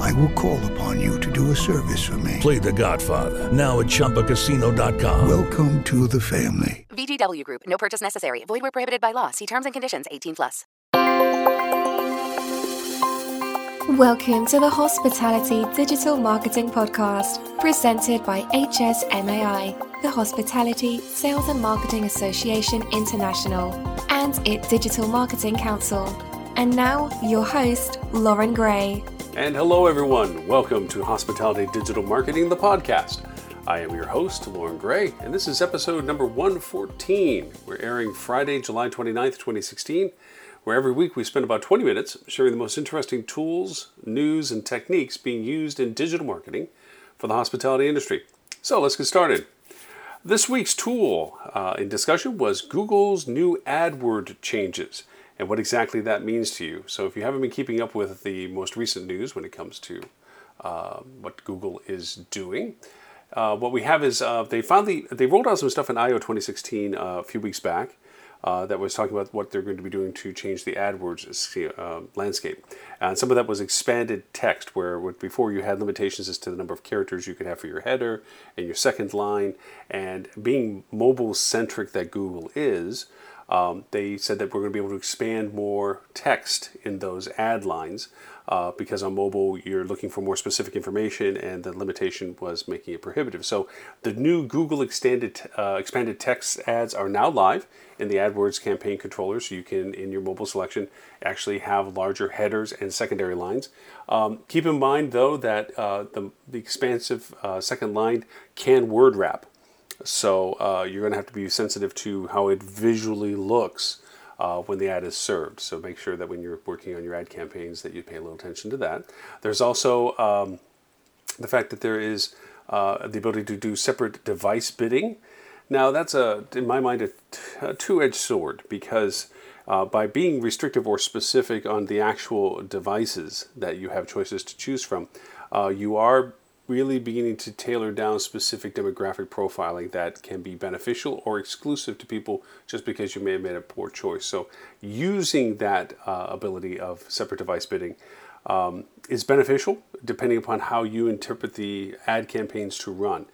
I will call upon you to do a service for me. Play The Godfather now at ChumbaCasino.com. Welcome to the family. VGW Group. No purchase necessary. Void where prohibited by law. See terms and conditions. 18 plus. Welcome to the Hospitality Digital Marketing Podcast, presented by HSMAI, the Hospitality Sales and Marketing Association International, and its Digital Marketing Council. And now, your host, Loren Gray. And hello, everyone. Welcome to Hospitality Digital Marketing, the podcast. I am your host, Loren Gray, and this is episode number 114. We're airing Friday, July 29th, 2016 where every week we spend about 20 minutes sharing the most interesting tools, news, and techniques being used in digital marketing for the hospitality industry. So let's get started. This week's tool uh, in discussion was Google's new AdWord changes and what exactly that means to you. So if you haven't been keeping up with the most recent news when it comes to uh, what Google is doing, uh, what we have is uh, they finally they rolled out some stuff in I/O 2016 uh, a few weeks back uh, that was talking about what they're going to be doing to change the AdWords uh, landscape. And some of that was expanded text, where before you had limitations as to the number of characters you could have for your header and your second line. And being mobile centric that Google is, um, they said that we're going to be able to expand more text in those ad lines uh, because on mobile you're looking for more specific information and the limitation was making it prohibitive. So the new Google extended, uh, expanded text ads are now live in the AdWords campaign controller so you can, in your mobile selection, actually have larger headers and secondary lines. Um, keep in mind though that uh, the, the expansive uh, second line can word wrap. So uh, you're going to have to be sensitive to how it visually looks uh, when the ad is served. So make sure that when you're working on your ad campaigns that you pay a little attention to that. There's also um, the fact that there is uh, the ability to do separate device bidding. Now that's a, in my mind, a, t- a two-edged sword because uh, by being restrictive or specific on the actual devices that you have choices to choose from, uh, you are really beginning to tailor down specific demographic profiling that can be beneficial or exclusive to people just because you may have made a poor choice. So, using that uh, ability of separate device bidding um, is beneficial depending upon how you interpret the ad campaigns to run.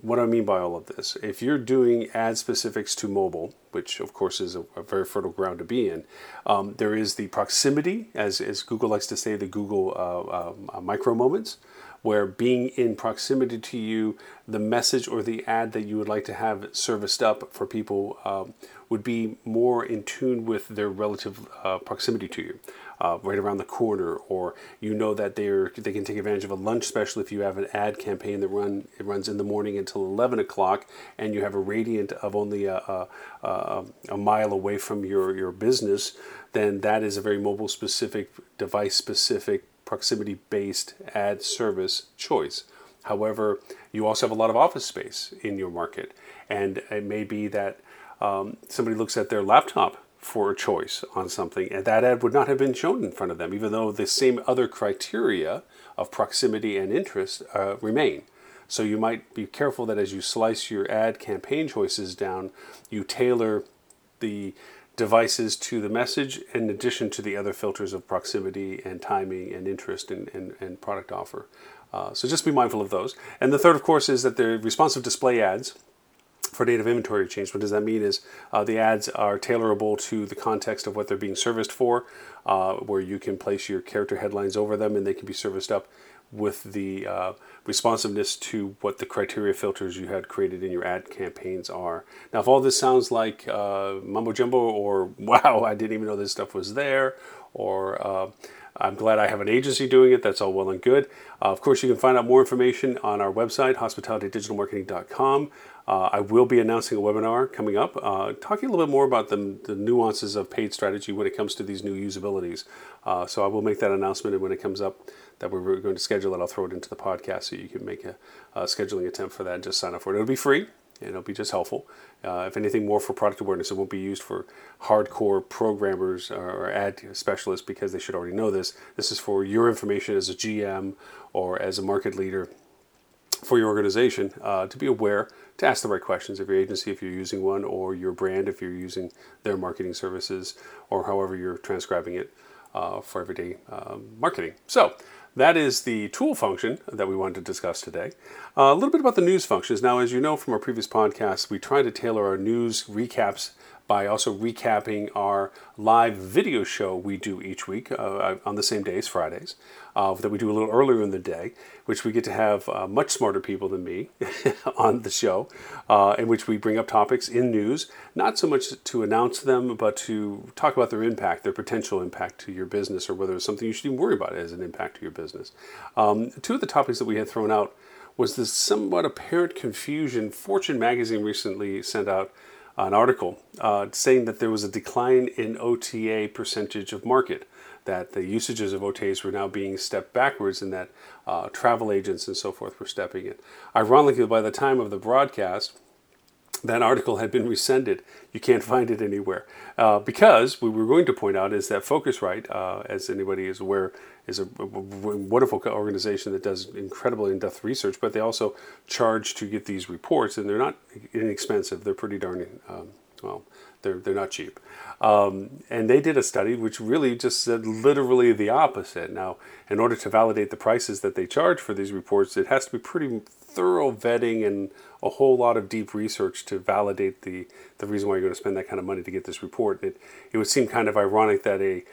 What do I mean by all of this? If you're doing ad specifics to mobile, which of course is a, a very fertile ground to be in, um, there is the proximity, as, as Google likes to say, the Google uh, uh, micro moments where being in proximity to you, the message or the ad that you would like to have serviced up for people um, would be more in tune with their relative uh, proximity to you. Uh, right around the corner, or you know that they're they can take advantage of a lunch special if you have an ad campaign that run it runs in the morning until 11 o'clock, and you have a radiant of only a, a, a, a mile away from your your business. Then that is a very mobile specific, device specific proximity based ad service choice. However, you also have a lot of office space in your market, and it may be that um, somebody looks at their laptop for a choice on something, and that ad would not have been shown in front of them, even though the same other criteria of proximity and interest uh, remain. So you might be careful that as you slice your ad campaign choices down, you tailor the devices to the message in addition to the other filters of proximity and timing and interest and, and, and product offer. Uh, so just be mindful of those. And the third, of course, is that the responsive display ads for native inventory change. What does that mean is uh, the ads are tailorable to the context of what they're being serviced for, uh, where you can place your character headlines over them and they can be serviced up with the uh, responsiveness to what the criteria filters you had created in your ad campaigns are. Now, if all this sounds like uh, mumbo jumbo or wow, I didn't even know this stuff was there, or uh, I'm glad I have an agency doing it, that's all well and good. Uh, of course, you can find out more information on our website, hospitalitydigitalmarketing.com. Uh, I will be announcing a webinar coming up, uh, talking a little bit more about the, the, nuances of paid strategy when it comes to these new usabilities. Uh, so I will make that announcement, and when it comes up that we're going to schedule it, I'll throw it into the podcast so you can make a, a scheduling attempt for that and just sign up for it. It'll be free. It'll be just helpful. Uh, if anything, more for product awareness. It won't be used for hardcore programmers or ad specialists because they should already know this. This is for your information as a GM or as a market leader for your organization uh, to be aware to ask the right questions of your agency if you're using one or your brand if you're using their marketing services or however you're transcribing it uh, for everyday um, marketing. So that is the tool function that we wanted to discuss today. Uh, a little bit about the news functions. Now, as you know from our previous podcast, we try to tailor our news recaps by also recapping our live video show we do each week uh, on the same days, Fridays, uh, that we do a little earlier in the day, which we get to have uh, much smarter people than me on the show, uh, in which we bring up topics in news, not so much to announce them, but to talk about their impact, their potential impact to your business, or whether it's something you should even worry about as an impact to your business. Um, two of the topics that we had thrown out was this somewhat apparent confusion. Fortune magazine recently sent out an article uh, saying that there was a decline in OTA percentage of market, that the usages of OTAs were now being stepped backwards, and that uh, travel agents and so forth were stepping in. Ironically, by the time of the broadcast, that article had been rescinded. You can't find it anywhere uh, because we were going to point out is that Phocuswright, uh, as anybody is aware, is a, wonderful organization that does incredible in-depth research. But they also charge to get these reports, and they're not inexpensive. They're pretty darn um, well. They're they're not cheap. Um, and they did a study which really just said literally the opposite. Now, in order to validate the prices that they charge for these reports, it has to be pretty thorough vetting and a whole lot of deep research to validate the, the reason why you're going to spend that kind of money to get this report. It, it would seem kind of ironic that a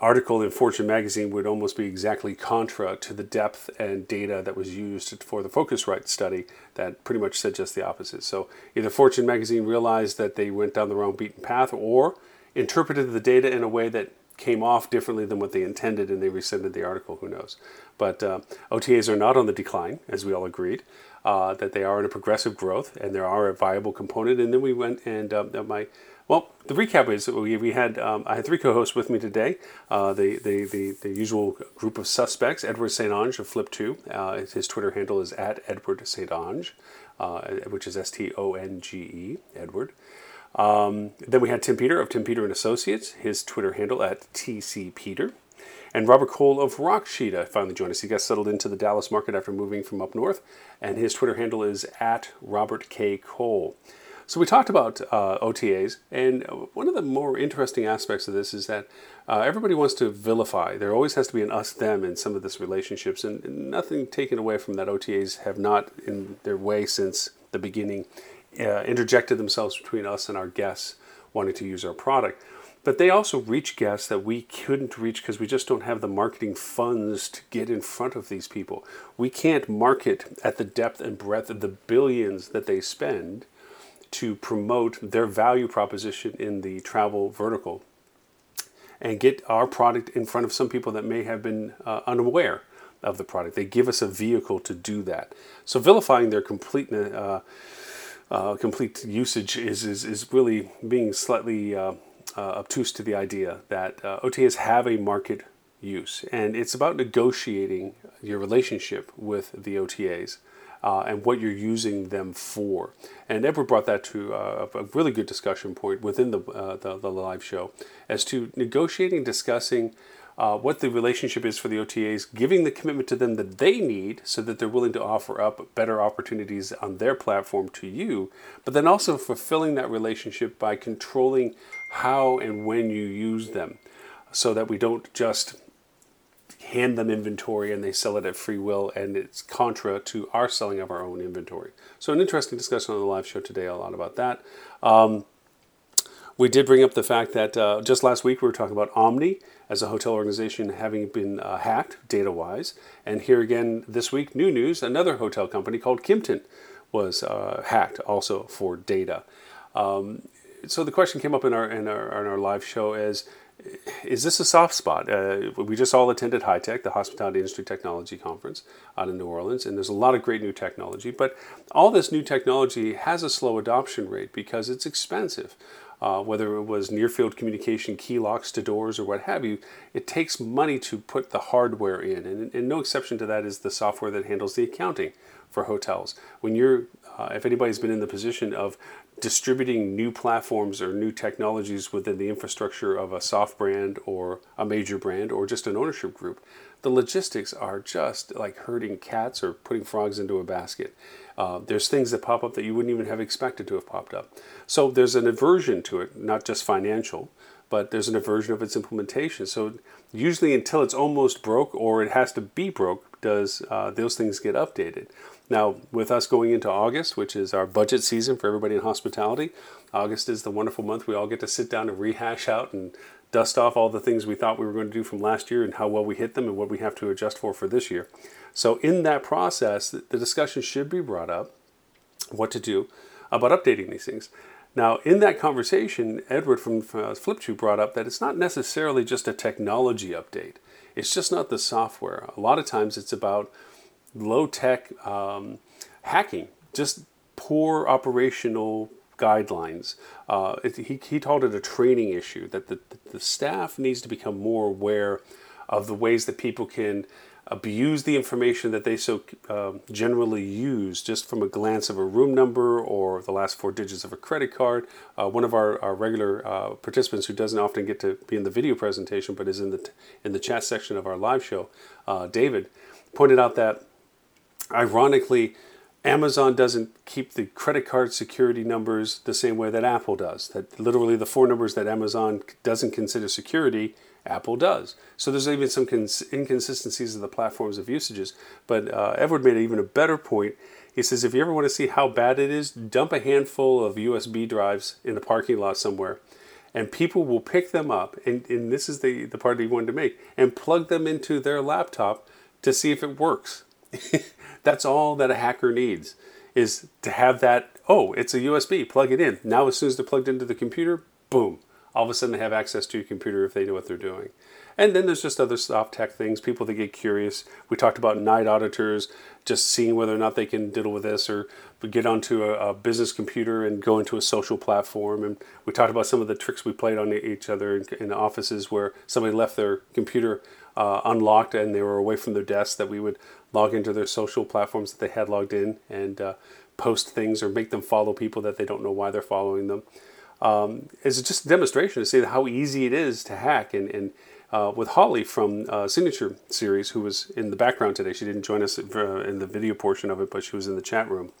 article in Fortune magazine would almost be exactly contra to the depth and data that was used for the Phocuswright study that pretty much said just the opposite. So either Fortune magazine realized that they went down the wrong beaten path or interpreted the data in a way that came off differently than what they intended and they rescinded the article, who knows. But uh, OTAs are not on the decline, as we all agreed uh, that they are in a progressive growth and there are a viable component. And then we went and um, my well, the recap is we, we had um, I had three co-hosts with me today. Uh, the, the, the the usual group of suspects: Edward St. Onge of Flip.to. Uh, his Twitter handle is at Edward St. Onge, uh, which is S T O N G E Edward. Um, then we had Tim Peter of Tim Peter and Associates. His Twitter handle at TC Peter. And Robert Cole of RockCheetah finally joined us. He got settled into the Dallas market after moving from up north, and his Twitter handle is at Robert K. Cole. So we talked about uh, OTAs, and one of the more interesting aspects of this is that uh, everybody wants to vilify. There always has to be an us-them in some of this relationships, and, and nothing taken away from that. OTAs have not, in their way since the beginning, uh, interjected themselves between us and our guests wanting to use our product. But they also reach guests that we couldn't reach because we just don't have the marketing funds to get in front of these people. We can't market at the depth and breadth of the billions that they spend to promote their value proposition in the travel vertical and get our product in front of some people that may have been uh, unaware of the product. They give us a vehicle to do that. So vilifying their complete uh, uh, complete usage is, is, is really being slightly uh, obtuse to the idea that uh, OTAs have a market use, and it's about negotiating your relationship with the OTAs. Uh, and what you're using them for. And Edward brought that to uh, a really good discussion point within the, uh, the, the, live show as to negotiating, discussing uh, what the relationship is for the OTAs, giving the commitment to them that they need so that they're willing to offer up better opportunities on their platform to you, but then also fulfilling that relationship by controlling how and when you use them so that we don't just hand them inventory and they sell it at free will and it's contra to our selling of our own inventory. So, an interesting discussion on the live show today, a lot about that. Um, we did bring up the fact that uh, just last week we were talking about Omni as a hotel organization having been uh, hacked data wise. And here again this week, new news another hotel company called Kimpton was uh, hacked also for data. Um, so the question came up in our, in our, in our live show is is this a soft spot? Uh, we just all attended High HITEC, the Hospitality Industry Technology Conference out in New Orleans, and there's a lot of great new technology. But all this new technology has a slow adoption rate because it's expensive. Uh, whether it was near field communication, key locks to doors, or what have you, it takes money to put the hardware in. And, and no exception to that is the software that handles the accounting for hotels. When you're, uh, if anybody's been in the position of distributing new platforms or new technologies within the infrastructure of a soft brand or a major brand or just an ownership group, the logistics are just like herding cats or putting frogs into a basket. Uh, there's things that pop up that you wouldn't even have expected to have popped up. So there's an aversion to it, not just financial, but there's an aversion of its implementation. So usually until it's almost broke or it has to be broke, does uh, those things get updated. Now, with us going into August, which is our budget season for everybody in hospitality, August is the wonderful month we all get to sit down and rehash out and dust off all the things we thought we were going to do from last year and how well we hit them and what we have to adjust for for this year. So, in that process, the discussion should be brought up what to do about updating these things. Now, in that conversation, Edward from uh, Flip.to brought up that it's not necessarily just a technology update. It's just not the software. A lot of times it's about low tech um, hacking, just poor operational guidelines. Uh, it, he, he called it a training issue that the, the staff needs to become more aware of the ways that people can abuse the information that they so uh, generally use just from a glance of a room number or the last four digits of a credit card. Uh, one of our, our regular uh, participants who doesn't often get to be in the video presentation but is in the, t- in the chat section of our live show, uh, David, pointed out that Ironically, Amazon doesn't keep the credit card security numbers the same way that Apple does. That literally the four numbers that Amazon doesn't consider security, Apple does. So there's even some cons- inconsistencies in the platforms of usages. But uh, Edward made even a better point. He says if you ever want to see how bad it is, dump a handful of USB drives in a parking lot somewhere, and people will pick them up. And, and this is the, the part he wanted to make and plug them into their laptop to see if it works. That's all that a hacker needs is to have that, oh, it's a USB, plug it in. Now, as soon as they're plugged into the computer, boom, all of a sudden they have access to your computer if they know what they're doing. And then there's just other soft tech things, people that get curious. We talked about night auditors, just seeing whether or not they can diddle with this or get onto a, a, business computer and go into a social platform. And we talked about some of the tricks we played on each other in, in offices where somebody left their computer uh, unlocked and they were away from their desk that we would log into their social platforms that they had logged in and uh, post things or make them follow people that they don't know why they're following them. Um, it's just a demonstration to see how easy it is to hack. And, and uh, with Holly from uh, Signature Series, who was in the background today, she didn't join us uh, in the video portion of it, but she was in the chat room.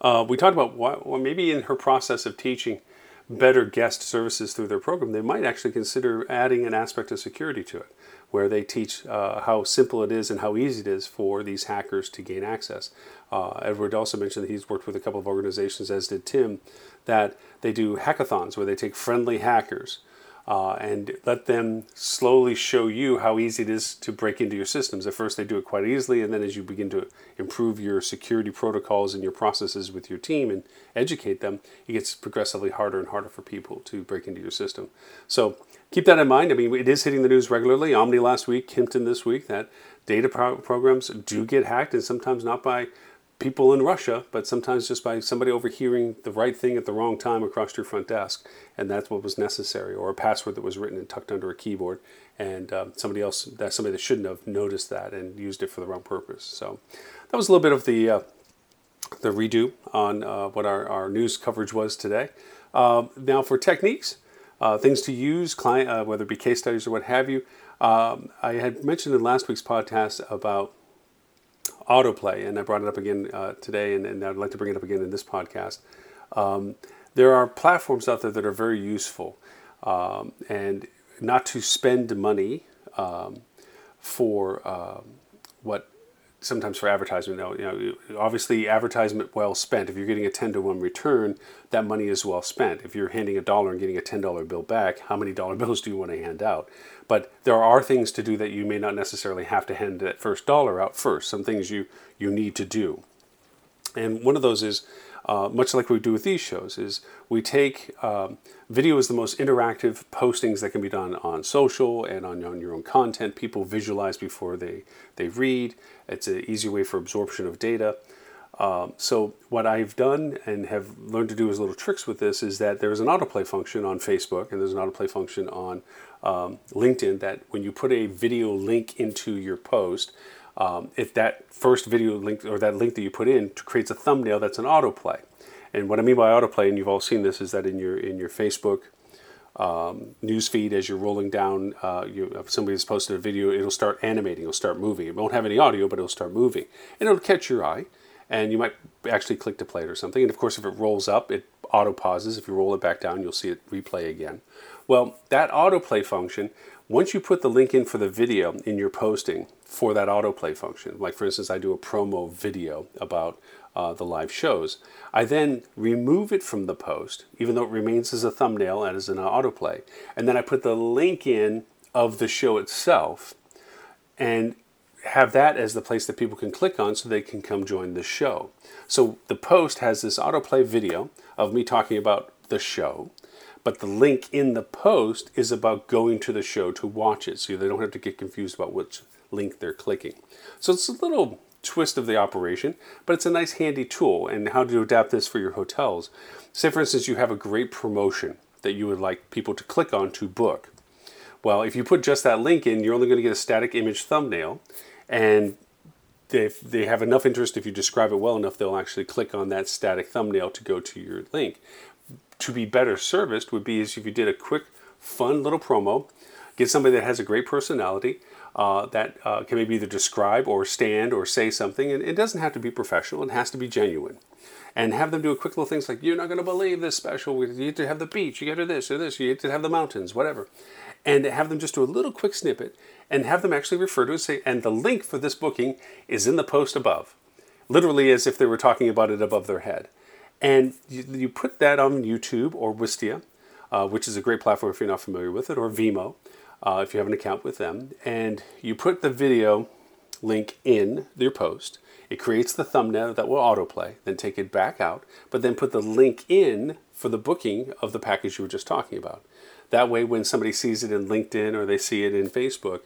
Uh, we talked about what, well, maybe in her process of teaching better guest services through their program, they might actually consider adding an aspect of security to it where they teach uh, how simple it is and how easy it is for these hackers to gain access. Uh, Edward also mentioned that he's worked with a couple of organizations, as did Tim, that they do hackathons where they take friendly hackers uh, and let them slowly show you how easy it is to break into your systems. At first, they do it quite easily, and then as you begin to improve your security protocols and your processes with your team and educate them, it gets progressively harder and harder for people to break into your system. So keep that in mind. I mean, it is hitting the news regularly. Omni last week, Kimpton this week, that data pro- programs do get hacked, and sometimes not by people in Russia, but sometimes just by somebody overhearing the right thing at the wrong time across your front desk, and that's what was necessary, or a password that was written and tucked under a keyboard, and uh, somebody else, that somebody that shouldn't have noticed that and used it for the wrong purpose. So that was a little bit of the uh, the redo on uh, what our, our news coverage was today. Um, now for techniques, uh, things to use, client, uh, whether it be case studies or what have you. Um, I had mentioned in last week's podcast about autoplay, and I brought it up again uh, today, and, and, I'd like to bring it up again in this podcast. Um, there are platforms out there that are very useful, um, and not to spend money um, for um, what sometimes for advertisement. though You know, obviously advertisement well spent. If you're getting a ten to one return, that money is well spent. If you're handing a dollar and getting a ten dollar bill back, how many dollar bills do you want to hand out? But there are things to do that you may not necessarily have to hand that first dollar out first. Some things you you need to do, and one of those is uh, much like we do with these shows, is we take um, video is the most interactive postings that can be done on social and on, on your own content. People visualize before they, they read. It's an easy way for absorption of data. Um, so what I've done and have learned to do as little tricks with this is that there's an autoplay function on Facebook and there's an autoplay function on um, LinkedIn that when you put a video link into your post, um, if that first video link or that link that you put in creates a thumbnail that's an autoplay. And what I mean by autoplay, and you've all seen this, is that in your in your Facebook um, newsfeed as you're rolling down, uh, you, if somebody's posted a video, it'll start animating, it'll start moving. It won't have any audio, but it'll start moving, and it'll catch your eye and you might actually click to play it or something. And of course, if it rolls up, it auto pauses. If you roll it back down, you'll see it replay again. Well, that autoplay function, once you put the link in for the video in your posting for that autoplay function, like for instance, I do a promo video about uh, the live shows, I then remove it from the post, even though it remains as a thumbnail and as an autoplay, and then I put the link in of the show itself. And have that as the place that people can click on so they can come join the show. So the post has this autoplay video of me talking about the show, but the link in the post is about going to the show to watch it so they don't have to get confused about which link they're clicking. So it's a little twist of the operation, but it's a nice handy tool and how to adapt this for your hotels. Say for instance you have a great promotion that you would like people to click on to book. Well, if you put just that link in, you're only going to get a static image thumbnail and if they have enough interest, if you describe it well enough, they'll actually click on that static thumbnail to go to your link. To be better serviced would be as if you did a quick, fun little promo, get somebody that has a great personality uh, that uh, can maybe either describe or stand or say something, and it doesn't have to be professional; it has to be genuine. And have them do a quick little things like, "You're not going to believe this special. You need to have the beach. You got to do this or this. You need to have the mountains, whatever." And have them just do a little quick snippet and have them actually refer to it And say, and the link for this booking is in the post above, literally as if they were talking about it above their head. And you, you put that on YouTube or Wistia, uh, which is a great platform if you're not familiar with it, or Vimeo, uh, if you have an account with them, and you put the video link in your post. It creates the thumbnail that will autoplay, then take it back out, but then put the link in for the booking of the package you were just talking about. That way, when somebody sees it in LinkedIn or they see it in Facebook,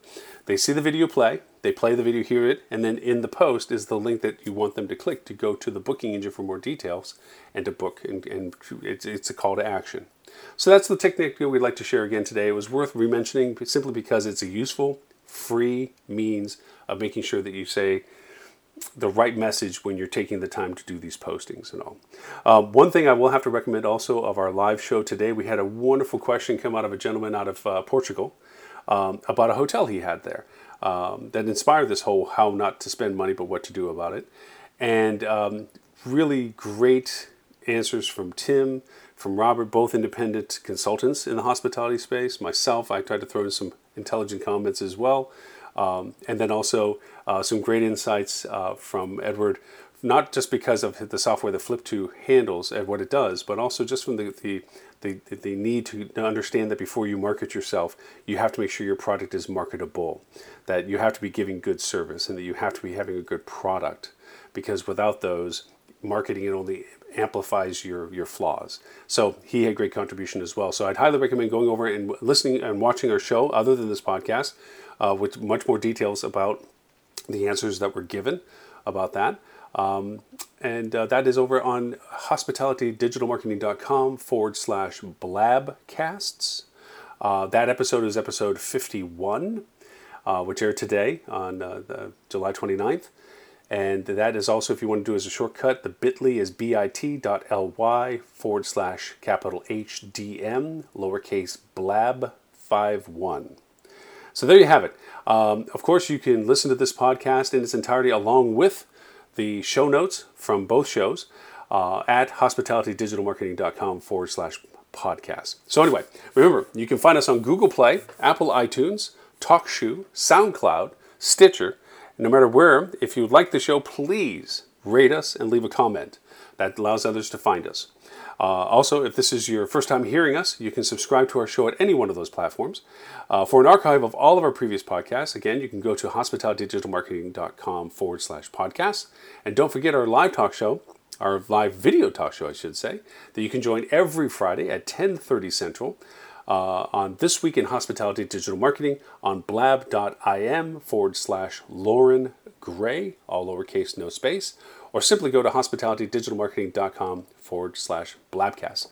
they see the video play, they play the video, hear it, and then in the post is the link that you want them to click to go to the booking engine for more details and to book. And, and it's, it's a call to action. So that's the technique we'd like to share again today. It was worth rementioning simply because it's a useful, free means of making sure that you say the right message when you're taking the time to do these postings and all. Uh, one thing I will have to recommend also of our live show today, we had a wonderful question come out of a gentleman out of uh, Portugal um, about a hotel he had there um, that inspired this whole how not to spend money but what to do about it. And um, really great answers from Tim, from Robert, both independent consultants in the hospitality space. Myself, I tried to throw in some intelligent comments as well. Um, and then also uh, some great insights uh, from Edward, not just because of the software that Flip.to handles and what it does, but also just from the, the, the, the need to understand that before you market yourself, you have to make sure your product is marketable, that you have to be giving good service, and that you have to be having a good product. Because without those, marketing it only amplifies your your flaws. So he had great contribution as well. So I'd highly recommend going over and listening and watching our show, other than this podcast, uh, with much more details about the answers that were given about that. Um, and uh, that is over on hospitalitydigitalmarketing.com forward slash blabcasts. Uh, that episode is episode 51, uh, which aired today on uh, July 29th. And that is also, if you want to do as a shortcut, the bit.ly is bit.ly forward slash capital HDM, lowercase blab 51. So there you have it. Um, of course, you can listen to this podcast in its entirety along with the show notes from both shows uh, at hospitalitydigitalmarketing.com forward slash podcast. So, anyway, remember, you can find us on Google Play, Apple iTunes, TalkShoe, SoundCloud, Stitcher. No matter where, if you like the show, please rate us and leave a comment. That allows others to find us. Uh, also, if this is your first time hearing us, you can subscribe to our show at any one of those platforms. Uh, for an archive of all of our previous podcasts, again, you can go to hospitalitydigitalmarketing.com forward slash podcast. And don't forget our live talk show our live video talk show, I should say, that you can join every Friday at 10:30 Central. Uh, on This Week in Hospitality Digital Marketing on blab.im forward slash Loren Gray, all lowercase, no space, or simply go to hospitalitydigitalmarketing.com forward slash blabcast.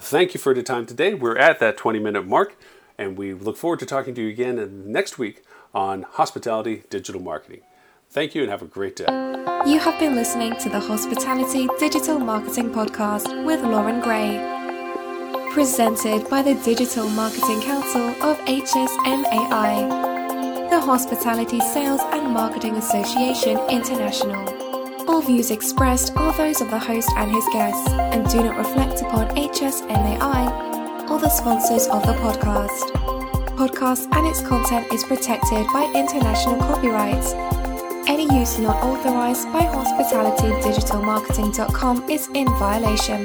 Thank you for the time today. We're at that 20 minute mark, and we look forward to talking to you again next week on Hospitality Digital Marketing. Thank you and have a great day. You have been listening to the Hospitality Digital Marketing Podcast with Loren Gray. Presented by the Digital Marketing Council of HSMAI, the Hospitality Sales and Marketing Association International. All views expressed are those of the host and his guests and do not reflect upon HSMAI or the sponsors of the podcast. Podcast and its content is protected by international copyrights. Any use not authorized by hospitalitydigitalmarketing.com is in violation.